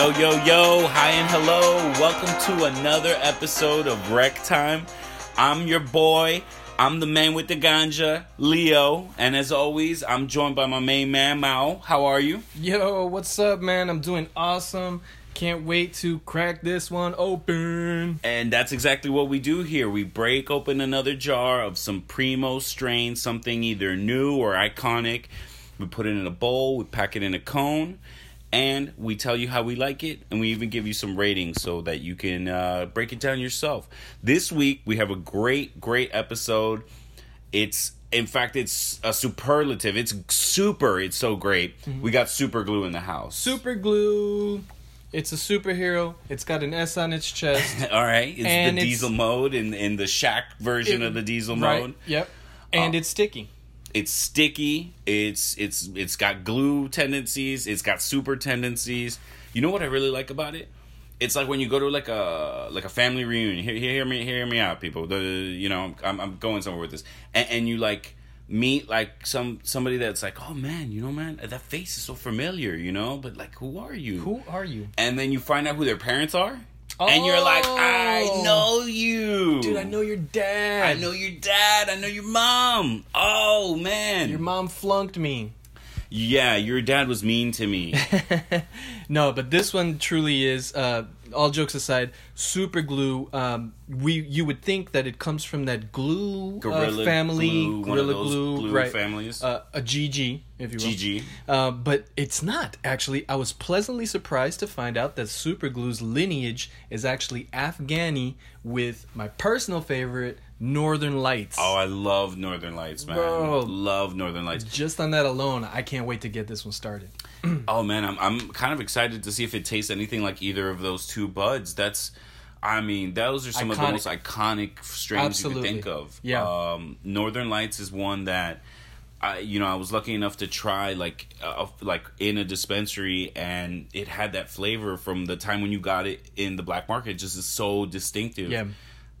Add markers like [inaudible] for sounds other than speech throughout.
Yo, yo, yo, hi and hello. Welcome to another episode of Rec Time. I'm your boy. I'm the man with the ganja, Leo. And as always, I'm joined by my main man, Mao. How are you? Yo, what's up, man? I'm doing awesome. Can't wait to crack this one open. And that's exactly what we do here. We break open another jar of some primo strain, something either new or iconic. We put it in a bowl, we pack it in a cone, and we tell you how we like it, and we even give you some ratings so that you can uh, break it down yourself. This week, we have a great, great episode. It's in fact, it's a superlative. It's super. It's so great. We got super glue in the house. Super glue. It's a superhero. It's got an S on its chest. [laughs] All right, it's And the it's- diesel mode in in the shack version It- of the diesel right? mode. Yep. And Uh, it's sticky. It's sticky. It's it's it's got glue tendencies. It's got super tendencies. You know what I really like about it? It's like when you go to like a like a family reunion. Hear, hear, me hear me out, people. The you know I'm I'm going somewhere with this, and, and you like meet like some somebody that's like, oh man, you know man, that face is so familiar, you know, but like who are you? Who are you? And then you find out who their parents are, and you're like, I Oh. know you, Dude, I know your dad. I know your dad. I know your mom. Oh man, Your mom flunked me. yeah, your dad was mean to me. [laughs] no, but this one truly is. Uh, all jokes aside, super glue. Um, we you would think that it comes from that glue Gorilla uh, family, Glue, gorilla glue, glue right? families. Uh, a GG, if you will. GG. Uh, but it's not actually. I was pleasantly surprised to find out that super glue's lineage is actually Afghani, with my personal favorite, Northern Lights. Oh, I love Northern Lights, man. Bro. Love Northern Lights. Just on that alone, I can't wait to get this one started. [clears throat] Oh man, I'm I'm kind of excited to see if it tastes anything like either of those two buds. That's I mean, those are some of the most iconic strains Absolutely. you could think of. Yeah. Um, Northern Lights is one that I you know, I was lucky enough to try like uh, like in a dispensary and it had that flavor from the time when you got it in the black market just is so distinctive. Yeah.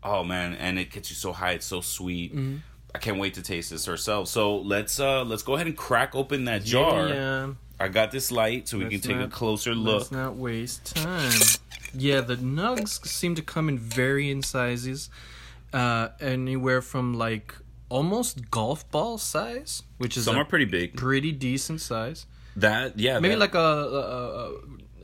Oh man, and it gets you so high, it's so sweet. Mm-hmm. I can't wait to taste this ourselves. So let's uh let's go ahead and crack open that jar. Yeah. I got this light so we Let's can take a not- closer Let's not waste time. Yeah, the nugs seem to come in varying sizes, uh, anywhere from like almost golf ball size, which is Some are pretty big. pretty decent size. That yeah, Maybe that- like a, a, a,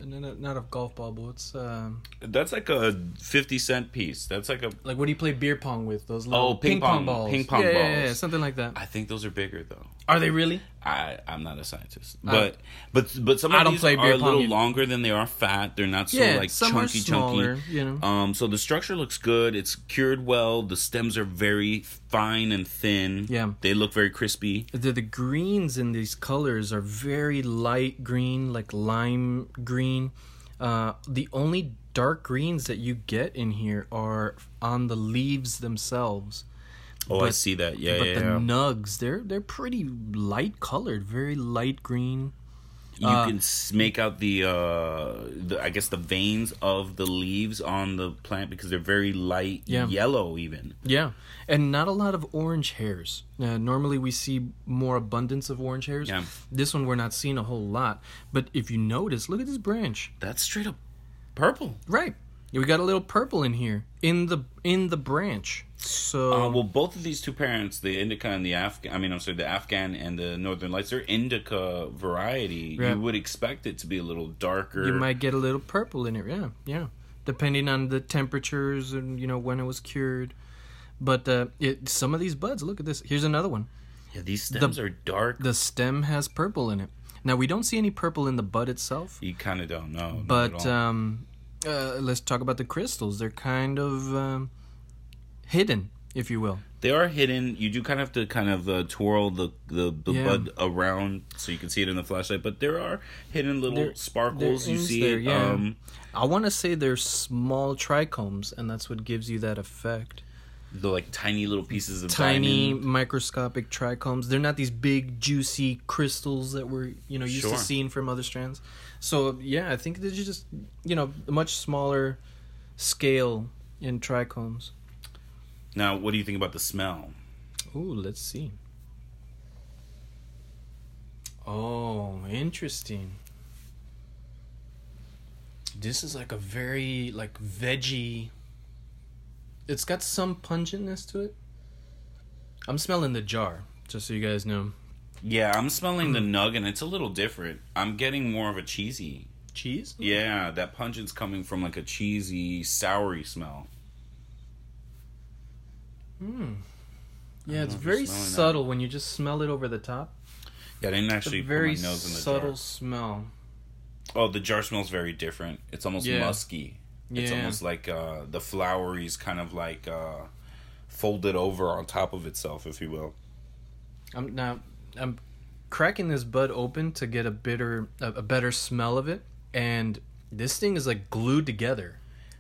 a no, no, not a golf ball, but what's um, that's like a fifty cent piece. That's like a. like what do you play beer pong with? Those little Oh, ping pong- balls, ping pong yeah, yeah, yeah, balls. something like that. I think those are bigger though. Are they really? I I'm not a scientist, I- but but but some I of don't these play are a little either. longer than they are fat. They're not so yeah, like chunky are smaller. chunky. You know, Um, so the structure looks good. It's cured well. The stems are very fine and thin. Yeah. they look very crispy. the the greens in these colors are very light green, like lime green. Uh, the only dark greens that you get in here are on the leaves themselves. Oh, I see that. Yeah, but yeah. the yeah. nugs, they're they're pretty light colored, very light green. you uh, can make out the uh the I guess the veins of the leaves on the plant because they're very light Yeah. yellow even. Yeah, and not a lot of orange hairs. Uh, normally, we see more abundance of orange hairs. Yeah. This one, we're not seeing a whole lot. But if you notice, look at this branch. That's straight up purple. Right. We got a little purple in here in the in the branch. So Uh, well, both of these two parents, the indica and the Afghan, I mean, I'm sorry, the Afghan and the Northern Lights, they're indica variety. Yeah. You would expect it to be a little darker. you might get a little purple in it. Yeah, yeah. Depending on the temperatures and you know when it was cured. But uh, it, some of these buds, look at this. Here's another one. yeah, these stems are dark. The stem has purple in it. Now we don't see any purple in the bud itself, you kind of don't know. but um, uh, let's talk about the crystals. They're kind of um, hidden, if you will. they are hidden. You do kind of have to kind of uh, twirl the the, the Yeah. bud around so you can see it in the flashlight. But there are hidden little There- sparkles. there You see there, it. yeah. Um, I want to say they're small trichomes, and that's what gives you that effect. The like tiny little pieces of Tiny diamond. microscopic trichomes. They're not these big juicy crystals that we're you know used Sure. to seeing from other strands. So yeah, I think they're just you know a much smaller scale in trichomes. Now, what do you think about the smell? Ooh, let's see. Oh, interesting. This is like a very like veggie. It's got some pungentness to it. I'm smelling the jar, just so you guys know. Yeah, I'm smelling the nug, and it's a little different. I'm getting more of a cheesy. Cheese? Yeah, that pungent's coming from like a cheesy, soury smell. Hmm. Yeah, it's know if you're very smelling that. subtle when you just smell it over the top. Yeah, I didn't It's actually a put very my nose in the subtle jar. smell. Oh, the jar smells very different. It's almost Yeah. musky. It's almost like uh, the flowery's kind of like uh, folded over on top of itself, if you will. I'm now I'm cracking this bud open to get a bitter a, a better smell of it, and this thing is like glued together.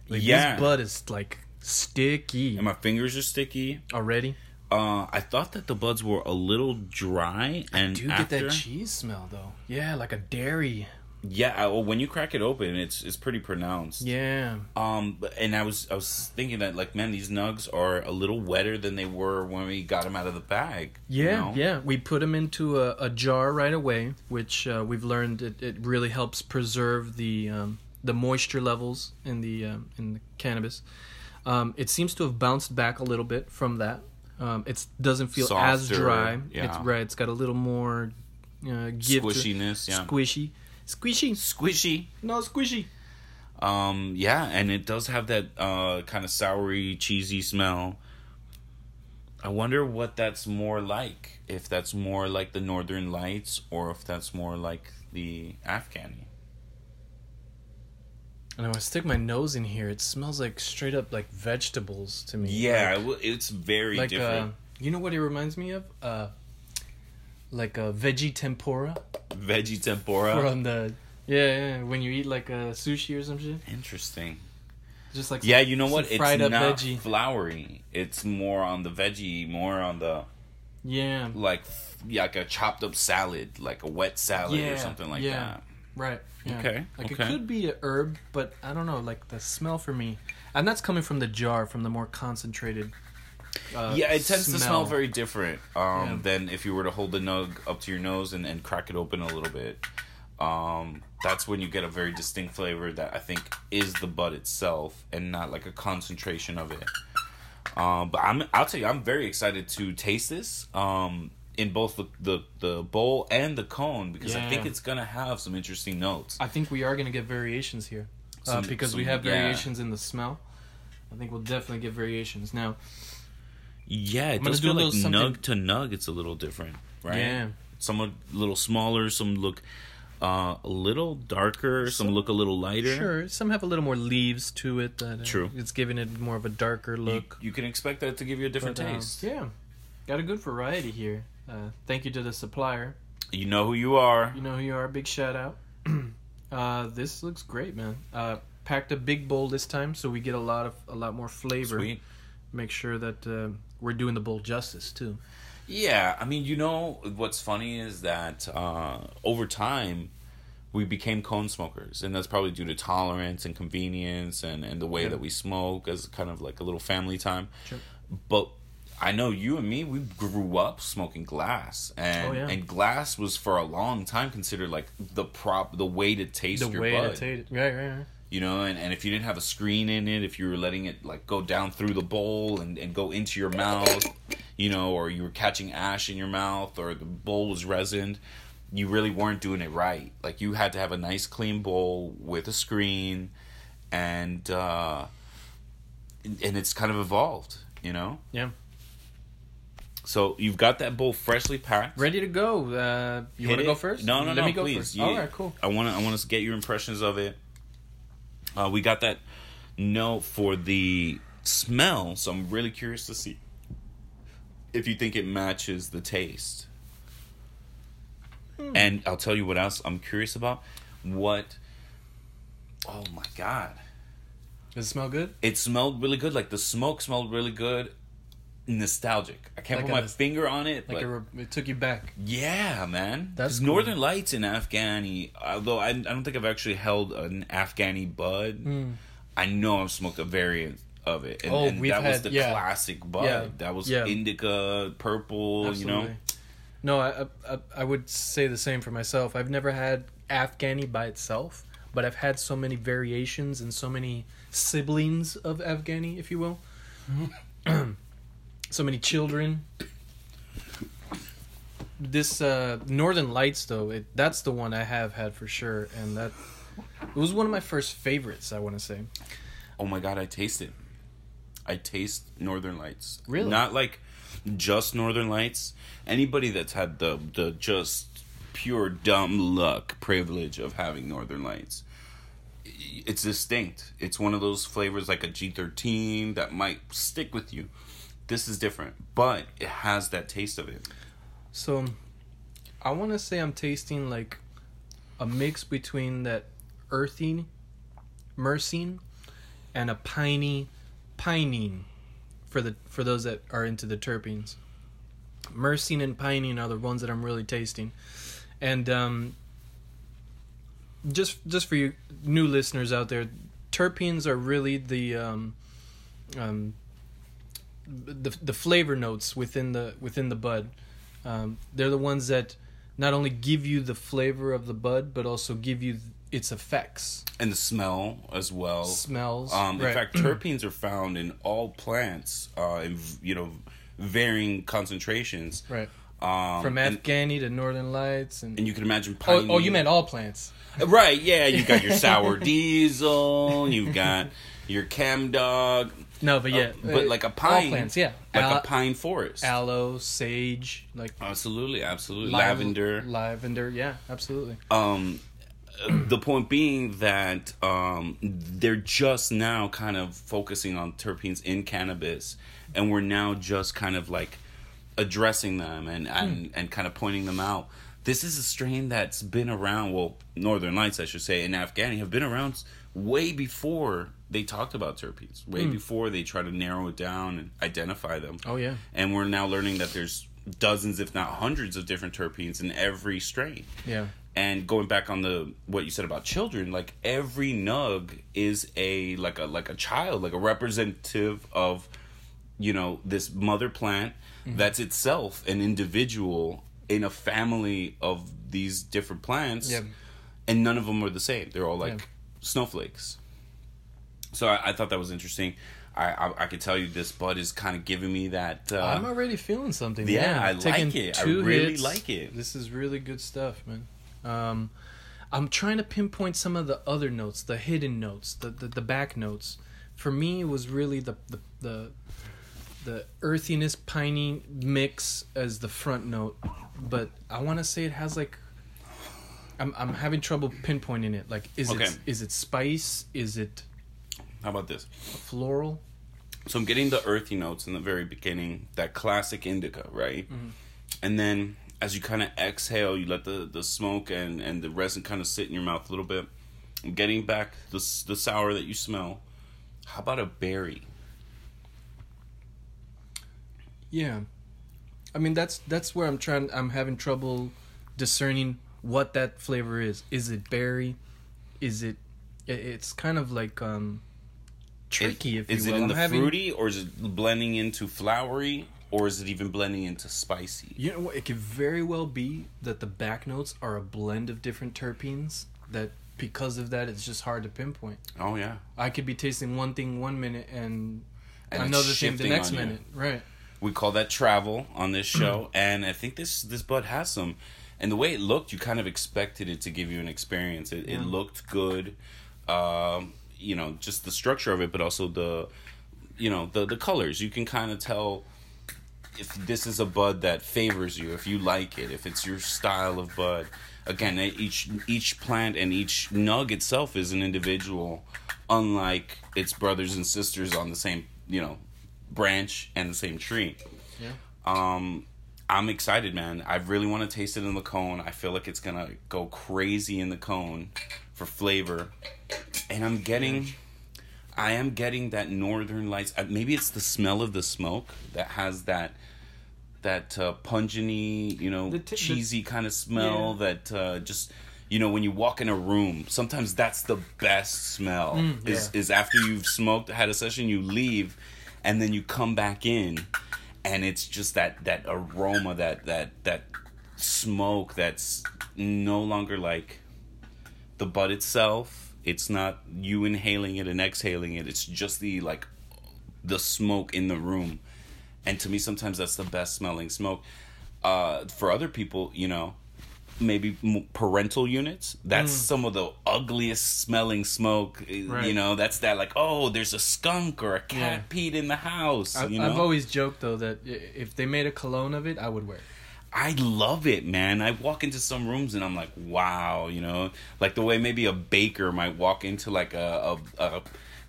Like Yeah. this bud is like sticky And my fingers are sticky. already. Uh, I thought that the buds were a little dry, and Do after, get that cheese smell though. Yeah, like a dairy. Yeah, well, when you crack it open, it's it's pretty pronounced. Yeah. Um, and I was I was thinking that like, man, these nugs are a little wetter than they were when we got them out of the bag. you Yeah, know? yeah. We put them into a, a jar right away, which uh, we've learned it, it really helps preserve the um, the moisture levels in the um, in the cannabis. Um, it seems to have bounced back a little bit from that. Um, it doesn't feel as Softer, dry. It's right. It's got a little more uh, give to- Squishiness, yeah. squishy, squishy. Squishy. No squishy. Um, yeah, and it does have that uh kind of soury, cheesy smell. I wonder what that's more like. If that's more like the Northern Lights, or if that's more like the Afghani. And when I stick my nose in here, it smells like straight up like vegetables to me. Yeah, Like- it's very like uh, different. you know what it reminds me of uh like a veggie tempura Veggie tempura. [laughs] from the yeah, yeah when you eat like a sushi or some shit Interesting. just like Yeah, you know what? some It's up not veggie. floury. It's more on the veggie, more on the yeah like yeah, like a chopped up salad, like a wet salad or something like yeah. that. right yeah. Okay, like okay. it could be a herb but i don't know like the smell for me and that's coming from the jar from the more concentrated uh, yeah, it tends to smell very different um, Yeah. than if you were to hold the nug up to your nose and, and crack it open a little bit. Um, that's when you get a very distinct flavor that I think is the bud itself and not like a concentration of it. Um, but I'm, I'll tell you, I'm very excited to taste this um, in both the, the, the bowl and the cone because I think it's gonna have some interesting notes. i think we are going to get variations here uh, Some- because we some- have yeah. variations in the smell i think we'll definitely get variations now Yeah, it gonna does do feel like something- nug to nug. It's a little different, right? Yeah. Some are a little smaller. Some look uh, a little darker. Some, Some- look a little lighter. Sure, some have a little more leaves to it. That, uh, True. It's giving it more of a darker look. you can expect that to give you a different But, uh, taste. yeah, got a good variety here. Uh, thank you to the supplier. You know who you are. You know who you are. Big shout out. [clears throat] uh, this looks great, man. Uh, packed a big bowl this time, so we get a lot of a lot more flavor. Sweet. Make sure that uh, we're doing the bull justice too. Yeah, I mean, you know what's funny is that uh, over time we became cone smokers, and that's probably due to tolerance and convenience and, and the way Yeah. that we smoke as kind of like a little family time. Sure. But I know you and me, we grew up smoking glass, and Oh, yeah. and glass was for a long time considered like the prop, the way to taste The your way bud. to taste it, right, right, right. You know and, and if you didn't have a screen in it if you were letting it like go down through the bowl and, and go into your mouth you know or you were catching ash in your mouth or the bowl was resined you really weren't doing it right like you had to have a nice clean bowl with a screen and uh and it's kind of evolved you know Yeah, so you've got that bowl freshly packed ready to go. Uh, you want to go first? No, no, Let no. me go please. first. You- All right, cool. I want to. I want to get your impressions of it. Uh, we got that note for the smell, so I'm really curious to see if you think it matches the taste. Hmm. And I'll tell you what else I'm curious about. What? Oh my god! Does it smell good? It smelled really good. Like the smoke smelled really good. Nostalgic. I can't Like put my a- finger on it, Like a it took you back. yeah, man. That's cool. Northern Lights in Afghani. Although I, I don't think I've actually held an Afghani bud. Hmm. I know I've smoked a variant of it, and, Oh, and that was the yeah. classic bud. Yeah. That was Yeah. indica, purple. You know, No, I, I I would say the same for myself. I've never had Afghani by itself, but I've had so many variations and so many siblings of Afghani, if you will. [clears throat] [clears throat] so many children. This uh, Northern Lights, though, it, that's the one I have had for sure, and that it was one of my first favorites. I want to say. Oh my god, I taste it. I taste Northern Lights. Really? Not like just Northern Lights. Anybody that's had the the just pure dumb luck privilege of having Northern Lights. It's distinct. It's one of those flavors like a G13 that might stick with you. This is different, but it has that taste of it. So, I want to say I'm tasting like a mix between that earthy myrcene and a piney pinene for the for those that are into the terpenes. Myrcene and pinene are the ones that I'm really tasting, and um, just just for you new listeners out there, terpenes are really the um, um, the the flavor notes within the within the bud. Um, they're the ones that not only give you the flavor of the bud, but also give you its effects and the smell as well. Smells. Um, right. In fact, [clears throat] terpenes are found in all plants, uh, in you know varying concentrations. Right. Um, From and, Afghani to Northern Lights, and, and you can imagine oh, pine. oh, you meant all plants. right? Yeah, you got your sour [laughs] diesel. You've got your chem dog. No, but yeah, Uh, but like a pine, plants, yeah, like Al- a pine forest. aloe, sage, like absolutely, absolutely. Lavender. lavender, yeah, absolutely. um the point being that um they're just now kind of focusing on terpenes in cannabis and we're now just kind of like addressing them and and, and kind of pointing them out this is a strain that's been around well northern lights i should say and afghani have been around way before they talked about terpenes way before they try to narrow it down and identify them. Oh yeah, and we're now learning that there's dozens if not hundreds of different terpenes in every strain. Yeah, and going back on the what you said about children like every nug is a like a like a child like a representative of you know this mother plant Mm-hmm. that's itself an individual in a family of these different plants. Yeah. and none of them are the same. They're all like Yeah. snowflakes so I, I thought that was interesting I, I i could tell you this bud is kind of giving me that uh, I'm already feeling something. yeah, man. I like it. I really hits. like it. This is really good stuff, man. Um, I'm trying to pinpoint some of the other notes, the hidden notes, the the, the back notes. For me, it was really the the the, the earthiness, piney mix as the front note, but I want to say it has like. I'm I'm having trouble pinpointing it. Like, is Okay. it is it spice? Is it how about this floral? So I'm getting the earthy notes in the very beginning, that classic indica, right? And then as you kind of exhale, you let the, the smoke and, and the resin kind of sit in your mouth a little bit. I'm getting back the, the sour that you smell. How about a berry? Yeah. I mean that's that's where I'm trying I'm having trouble discerning what that flavor is. Is it berry? Is it it's kind of like um tricky if is you it will. in I'm the having, fruity or is it blending into flowery or is it even blending into spicy? You know what? It could very well be that the back notes are a blend of different terpenes that because of that it's just hard to pinpoint. Oh yeah. I could be tasting one thing one minute and, And another thing the next on you. minute. Right. we call that travel on this [clears throat] show and i think this this bud has some and the way it looked you kind of expected it to give you an experience it, it looked good um you know just the structure of it but also the you know the the colors. You can kind of tell if this is a bud that favors you if you like it if it's your style of bud. Again each each plant and each nug itself is an individual unlike its brothers and sisters on the same you know branch and the same tree. Yeah. um i'm excited man. I really want to taste it in the cone. I feel like it's gonna go crazy in the cone for flavor and i'm getting i am getting that northern lights uh, maybe it's the smell of the smoke that has that that uh, you know t- the- cheesy kind of smell Yeah. that uh, just you know when you walk in a room sometimes that's the best smell Mm, is yeah. is after you've smoked had a session you leave and then you come back in and it's just that that aroma that that that smoke that's no longer like the bud itself It's not you inhaling it and exhaling it. It's just the like the smoke in the room. And to me sometimes that's the best smelling smoke. Uh for other people, you know, maybe parental units that's some of the ugliest smelling smoke eh, you know that's that like oh there's a skunk or a cat Yeah. peed in the house I, you know I've always joked though that if they made a cologne of it, I would wear it. I love it, man. I walk into some rooms and I'm like, wow, you know, like the way maybe a baker might walk into like a, a, a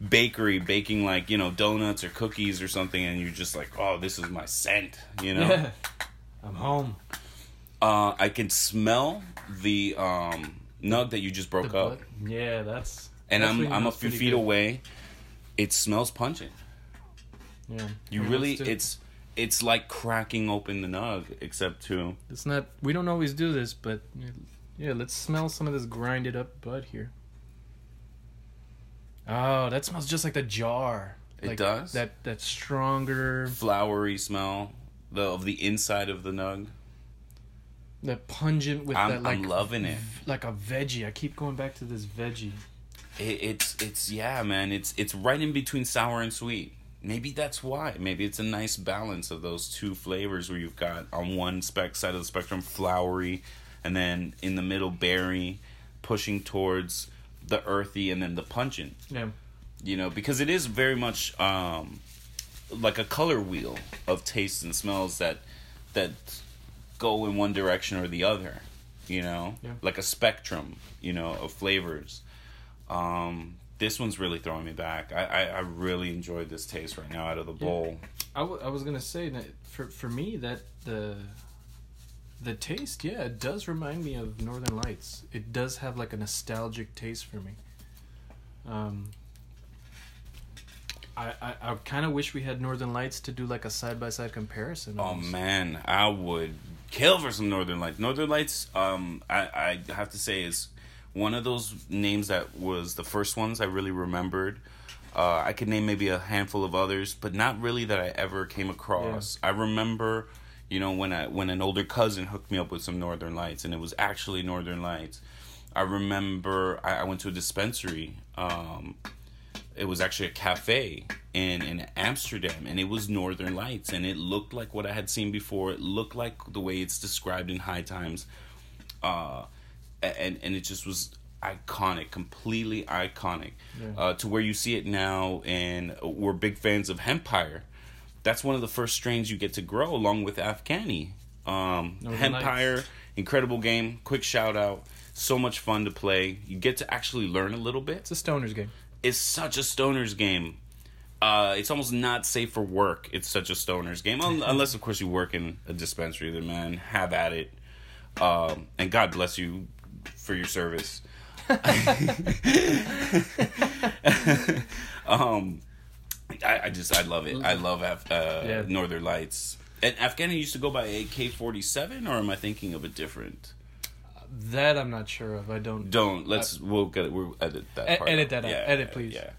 bakery baking like you know donuts or cookies or something, and you're just like, oh, this is my scent, you know. Yeah. I'm home. Uh, I can smell the um, nug that you just broke The up, butt- Yeah, that's. and that's I'm I'm a few feet good. away. It smells pungent. Yeah, You really, it's it's like cracking open the nug, except to It's not. We don't always do this, but yeah, let's smell some of this grinded up bud here. Oh, that smells just like the jar. It Like does? That that stronger, flowery smell the of the inside of the nug. that pungent with I'm- that like I'm loving it. like a veggie. I keep going back to this veggie. It, it's it's yeah, man. It's it's right in between sour and sweet. Maybe that's why. Maybe it's a nice balance of those two flavors where you've got on one spec side of the spectrum flowery, and then in the middle berry, pushing towards the earthy, and then the pungent. Yeah, You know, because it is very much um, like a color wheel of tastes and smells that that go in one direction or the other. You know, Yeah. like a spectrum. You know, of flavors. Um, this one's really throwing me back. I, I, I really enjoyed this taste right now out of the bowl. I, w- I was gonna say that for for me that the the taste, yeah, it does remind me of Northern Lights. It does have like a nostalgic taste for me. Um, I I, I kind of wish we had Northern Lights to do like a side by side comparison. Oh man, I would kill for some Northern Lights. Northern Lights, um, I, I have to say is one of those names that was the first ones I really remembered. Uh, I could name maybe a handful of others, but not really that I ever came across. I remember, you know, when I when an older cousin hooked me up with some Northern Lights, and it was actually Northern Lights. I remember I, I went to a dispensary. Um, it was actually a cafe in in Amsterdam, and it was Northern Lights, and it looked like what I had seen before. It looked like the way it's described in High Times, uh, and and it just was iconic, completely iconic, Yeah. uh, to where you see it now, and we're big fans of Hempire. That's one of the first strains you get to grow, along with Afghani. Um. Hempire, incredible game. Quick shout out. So much fun to play. You get to actually learn a little bit It's a stoner's game. It's such a stoner's game. Uh, it's almost not safe for work. It's such a stoner's game, [laughs] unless of course you work in a dispensary. Then man, have at it, um, and God bless you for your service. [laughs] [laughs] um, I, I just I love it. I love Af- uh, Yeah. Northern Lights. And Afghani used to go by AK forty seven, or am I thinking of a different? That I'm not sure of. I don't. Don't let's we'll get it. We'll edit that. E- part edit that out. Edit, please. Yeah.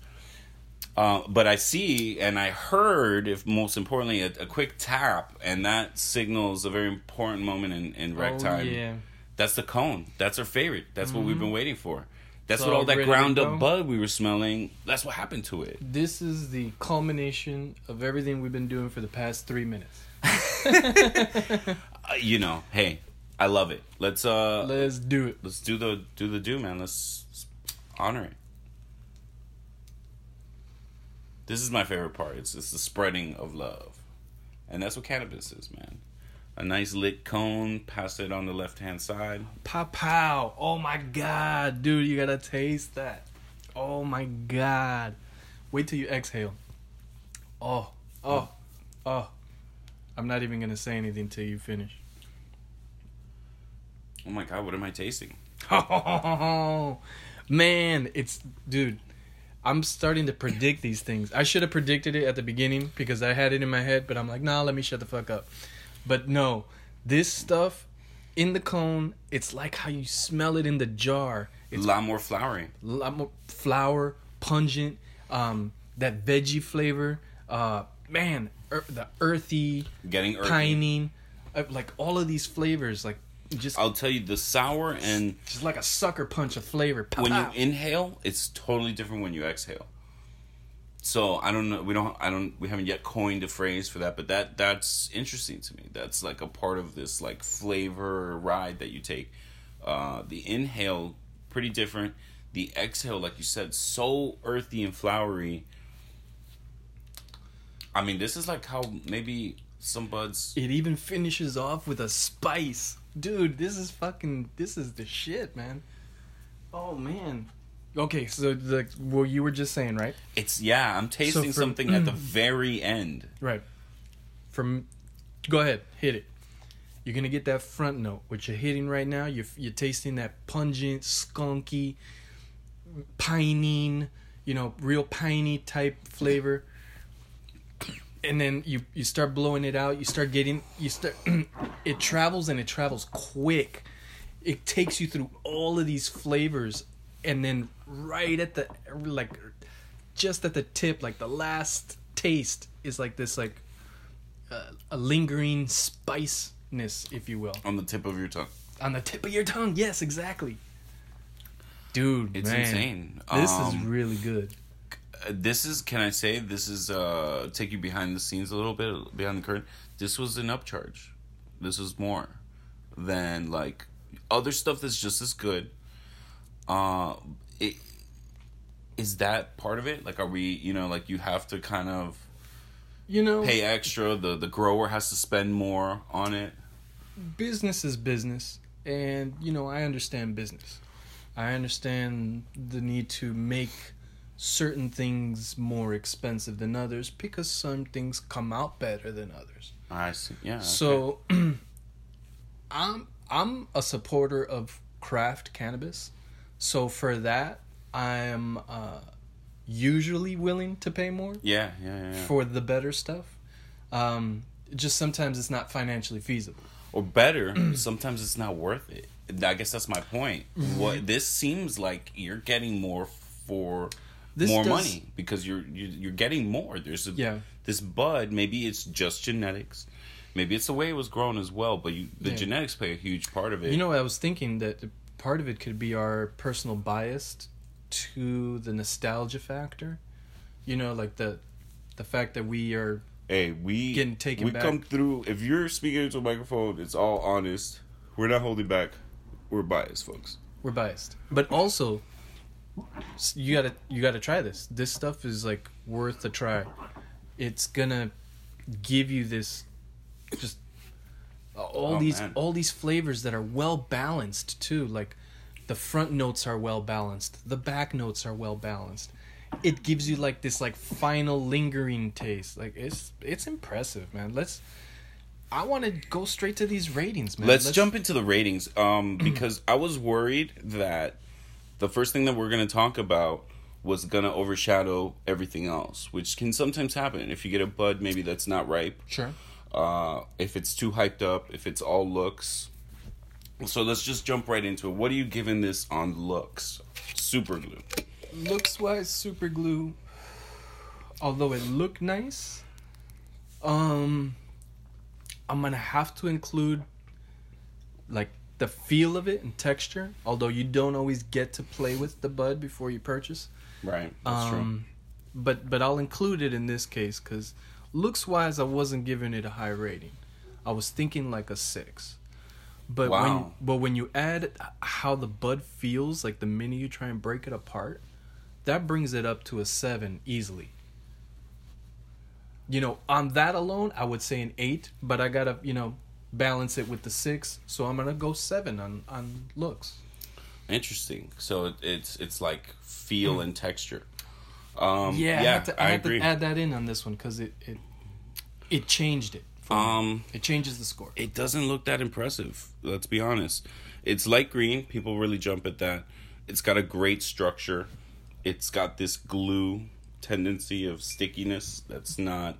Uh, but I see and I heard, if most importantly, a, a quick tap, and that signals a very important moment in, in rec Oh, time. yeah. That's the cone. That's our favorite. That's what we've been waiting for. That's It's what all all that ground up bud we were smelling. That's what happened to it. This is the culmination of everything we've been doing for the past three minutes. [laughs] Uh, you know, hey, I love it. Let's uh, Let's do it. let's do the do the do, man. Let's, let's honor it. This is my favorite part. It's it's the spreading of love, and that's what cannabis is, man. A nice lit cone, pass it on the left hand side. Pow pow. Oh my god, dude, you gotta taste that. Oh my god. Wait till you exhale. Oh, oh, oh. I'm not even gonna say anything till you finish. Oh my god, what am I tasting? Oh [laughs] man, it's dude. I'm starting to predict these things. I should have predicted it at the beginning because I had it in my head, but I'm like, nah, let me shut the fuck up. But no, this stuff in the cone, it's like how you smell it in the jar. A lot more flowery. a lot more flour, pungent, um, that veggie flavor. Uh, man, ear the earthy, Getting earthy. pining, uh, like all of these flavors. Like, Just I'll tell you the sour and just like a sucker punch of flavor. Pow, when you inhale, it's totally different when you exhale. So I don't know. We don't. I don't. We haven't yet coined a phrase for that, but that that's interesting to me. That's like a part of this like flavor ride that you take. Uh, the inhale pretty different. The exhale, like you said, so earthy and flowery. I mean, this is like how maybe some buds. it even finishes off with a spice, dude. This is fucking. This is the shit, man. Oh man. Okay, so the what you were just saying, right? It's yeah. I'm tasting for- something at the [clears throat] very end. Right. From, go ahead, hit it. You're gonna get that front note, which you're hitting right now. You're you're tasting that pungent, skunky, piney, you know, real piney type flavor. And then you you start blowing it out. You start getting you start. [clears throat] it travels and it travels quick. It takes you through all of these flavors, and then right at the like, just at the tip, like the last taste is like this like uh, a lingering spiciness, if you will, on the tip of your tongue. on the tip of your tongue. Yes, exactly. Dude, It's man, insane. This is Um, really good. Uh, this is can I say this is uh take you behind the scenes a little bit behind the curtain. This was an upcharge. This is more than like other stuff that's just as good. Uh it is that part of it? Like are we, you know, like you have to kind of You know, pay extra, the the grower has to spend more on it. business is business, and you know I understand business. I understand the need to make certain things more expensive than others because some things come out better than others. I see. Yeah. okay. So [clears throat] I'm I'm a supporter of craft cannabis. So for that, I'm uh, usually willing to pay more yeah, yeah, yeah. yeah. for the better stuff. Um, just sometimes it's not financially feasible. or better [clears throat] sometimes it's not worth it i guess that's my point Mm-hmm. what this seems like you're getting more for This more does- money because you're, you're you're getting more there's a Yeah. this bud maybe it's just genetics maybe it's the way it was grown as well but you the Yeah. genetics play a huge part of it You know, I was thinking that part of it could be our personal bias to the nostalgia factor. You know, like the the fact that we are hey we Getting taken we back. come through if you're speaking into a microphone it's all honest we're not holding back we're biased folks we're biased, but also you gotta you gotta try this. This stuff is like worth a try. It's gonna give you this just all Oh, these man. all these flavors that are well balanced too. Like the front notes are well balanced, the back notes are well balanced. It gives you like this like final lingering taste. Like it's it's impressive, man. Let's. I want to go straight to these ratings, man. Let's, jump into the ratings um, [clears throat] because I was worried that the first thing that we're going to talk about was going to overshadow everything else, which can sometimes happen. If you get a bud maybe that's not ripe, Sure. Uh, if it's too hyped up, if it's all looks. So let's just jump right into it. What are you giving this on looks? Super glue. looks wise super glue although it looked nice um i'm gonna have to include like the feel of it and texture although you don't always get to play with the bud before you purchase Right. That's um but but i'll include it in this case because looks wise i wasn't giving it a high rating i was thinking like a six but when but when you add how the bud feels like the minute you try and break it apart that brings it up to a seven easily you know on that alone i would say an eight but i gotta you know balance it with the six so i'm gonna go seven on on looks. Interesting. So it's it's like feel mm. and texture. Um, yeah, yeah, i had to, I I had to add that in on this one because it, it it changed it. Um, it changes the score it doesn't look that impressive. Let's be honest. It's light green. People really jump at that. It's got a great structure. It's got this glue tendency of stickiness that's not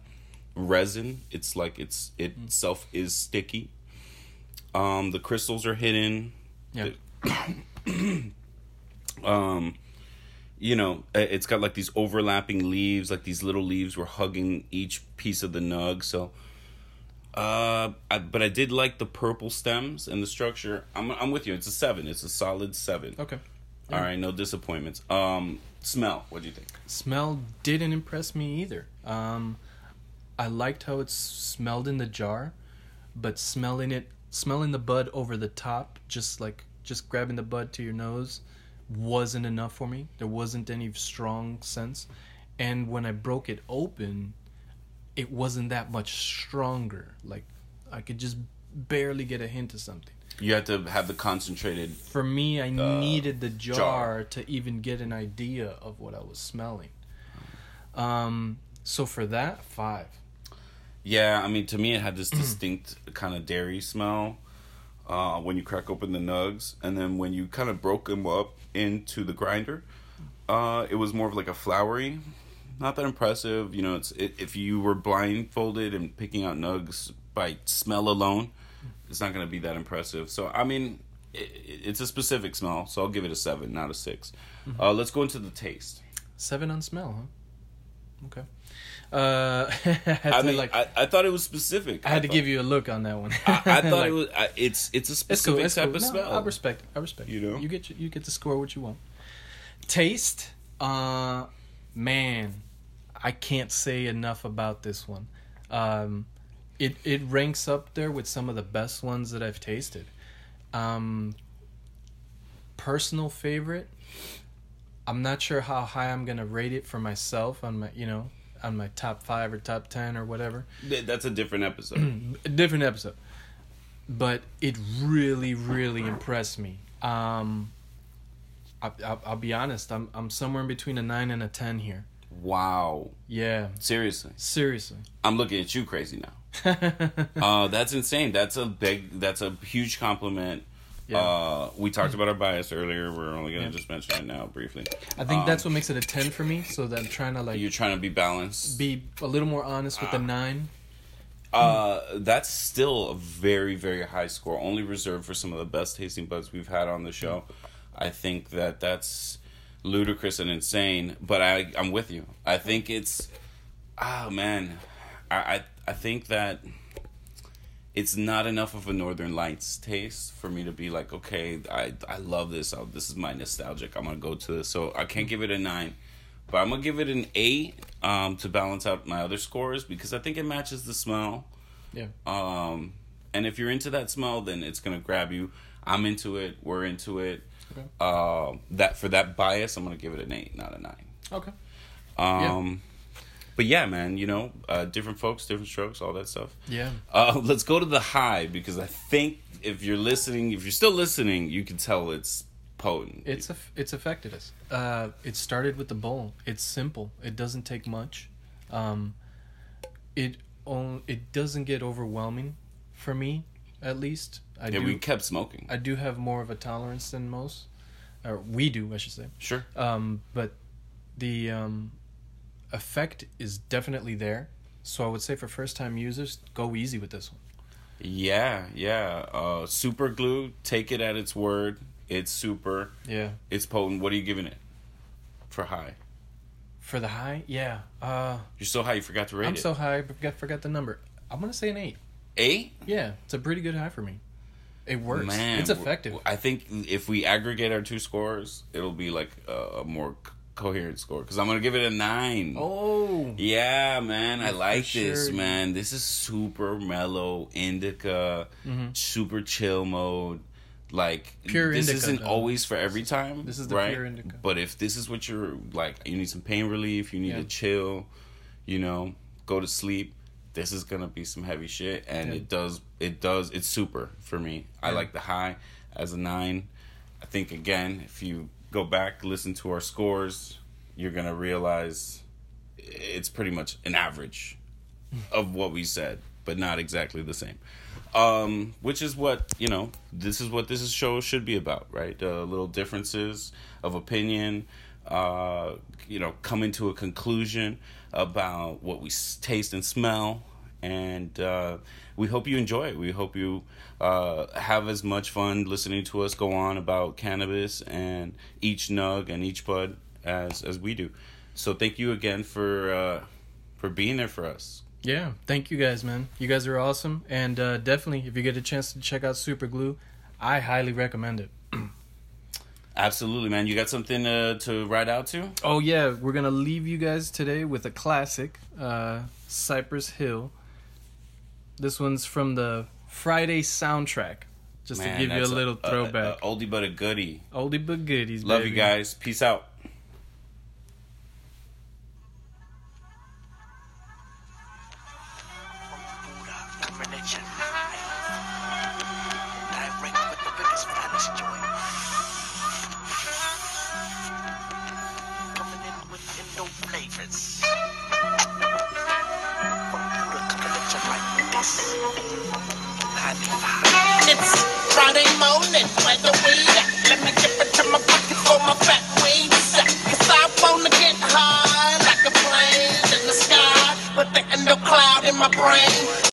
resin. It's like it's itself is sticky. Um, the crystals are hidden. yeah [coughs] Um, you know, it's got like these overlapping leaves, like these little leaves were hugging each piece of the nug. So, Uh, I, but I did like the purple stems and the structure. I'm I'm with you. It's a seven. It's a solid seven. Okay. All right, no disappointments. Um, smell. What do you think? Smell didn't impress me either. Um, I liked how it smelled in the jar, but smelling it, smelling the bud over the top, just like just grabbing the bud to your nose, wasn't enough for me. There wasn't any strong sense, and when I broke it open, it wasn't that much stronger. Like I could just barely get a hint of something. You had to have the concentrated. For me, I needed the jar, jar. to even get an idea of what I was smelling. Um, so for that, five. Yeah, I mean, to me, it had this [clears throat] distinct kind of dairy smell uh, when you crack open the nugs, and then when you kind of broke them up into the grinder, uh, it was more of like a flowery. Not that impressive, you know. It's it, if you were blindfolded and picking out nugs by smell alone, it's not going to be that impressive. So, I mean, it, it's a specific smell, so I'll give it a seven, not a 6 Uh, let's go into the taste. Seven on smell, huh? Okay. Uh, [laughs] I I mean, like. I, I thought it was specific. I had to thought- give you a look on that one. I, I [laughs] thought Like, it was. I, it's it's a It's cool. specific It's type cool. of No, smell. I respect. I respect. You know? you get you get to score what you want. Taste, uh, man, I can't say enough about this one. Um, it it ranks up there with some of the best ones that I've tasted. Um, personal favorite. I'm not sure how high I'm gonna rate it for myself on my you know on my top five or top ten or whatever. That's a different episode. [clears throat] a different episode but it really really impressed me um I, I, i'll be honest i'm i'm somewhere in between a 9 and a 10 here wow. yeah Seriously, seriously I'm looking at you crazy now. [laughs] Uh, that's insane. That's a big. That's a huge compliment. Yeah. Uh, we talked about our bias earlier. We're only gonna Yeah. just mention it now briefly. i think Um, that's what makes it a 10 for me so that i'm trying to like You're trying to be balanced. be a little more honest Ah. with the 9 Uh, that's still a very, very high score. Only reserved for some of the best tasting buds we've had on the show. I think that that's ludicrous and insane. But I, I'm with you. I think it's, oh man, I, I, I think that it's not enough of a Northern Lights taste for me to be like, okay, I, I love this. Oh, this is my nostalgic. I'm gonna go to this. So I can't give it a nine. But I'm gonna give it an eight um, to balance out my other scores because I think it matches the smell. yeah Um, and if you're into that smell, then it's gonna grab you. I'm into it. We're into it. Okay. Uh, that for that bias, I'm gonna give it an eight, not a nine. okay Um, but yeah, man, you know, uh, different folks, different strokes, all that stuff. yeah Uh, [laughs] let's go to the high because I think if you're listening, if you're still listening, you can tell it's potent. it's a it's affected us uh it started with the bowl it's simple it doesn't take much um it on it doesn't get overwhelming for me at least i yeah, do we kept smoking. I do have more of a tolerance than most, or we do, I should say. sure. Um, but the um, effect is definitely there. So I would say for first time users, go easy with this one. Yeah, yeah. Uh, super glue. Take it at its word. It's super. Yeah. It's potent. What are you giving it for high? For the high, yeah. Uh, You're so high you forgot to rate I'm it. so high, I forgot, forgot the number. I'm gonna say an eight. Eight. Yeah, it's a pretty good high for me. It works. Man, it's effective. I think if we aggregate our two scores, it'll be like a, a more coherent score. Because I'm gonna give it a nine. Oh, Yeah, man, I like this, sure. man. This is super mellow indica, Mm-hmm. super chill mode. Like Pure this indica, isn't though. always for every time. This is the right? pure indica. But if this is what you're like, you need some pain relief, you need Yeah. to chill, you know, go to sleep. This is gonna be some heavy shit, and Yeah. it does. It does. It's super for me. I like the high as a nine. I think again, if you go back listen to our scores, you're gonna realize it's pretty much an average of what we said, but not exactly the same. Um, which is what you know. This is what this show should be about, right? Uh, little differences of opinion. Uh, you know, coming to a conclusion about what we taste and smell, and uh, we hope you enjoy it. We hope you uh, have as much fun listening to us go on about cannabis and each nug and each bud as as we do. So thank you again for uh, for being there for us. Yeah, thank you guys, man. You guys are awesome, and uh, definitely, if you get a chance to check out Super Glue, I highly recommend it. [clears throat] Absolutely, man. You got something uh, to write out to? Oh yeah, we're gonna leave you guys today with a classic, uh, Cypress Hill. This one's from the Friday soundtrack. Just Man, to give you a little throwback. A, a oldie but a goodie. Oldie but goodies. Love baby. you guys. Peace out.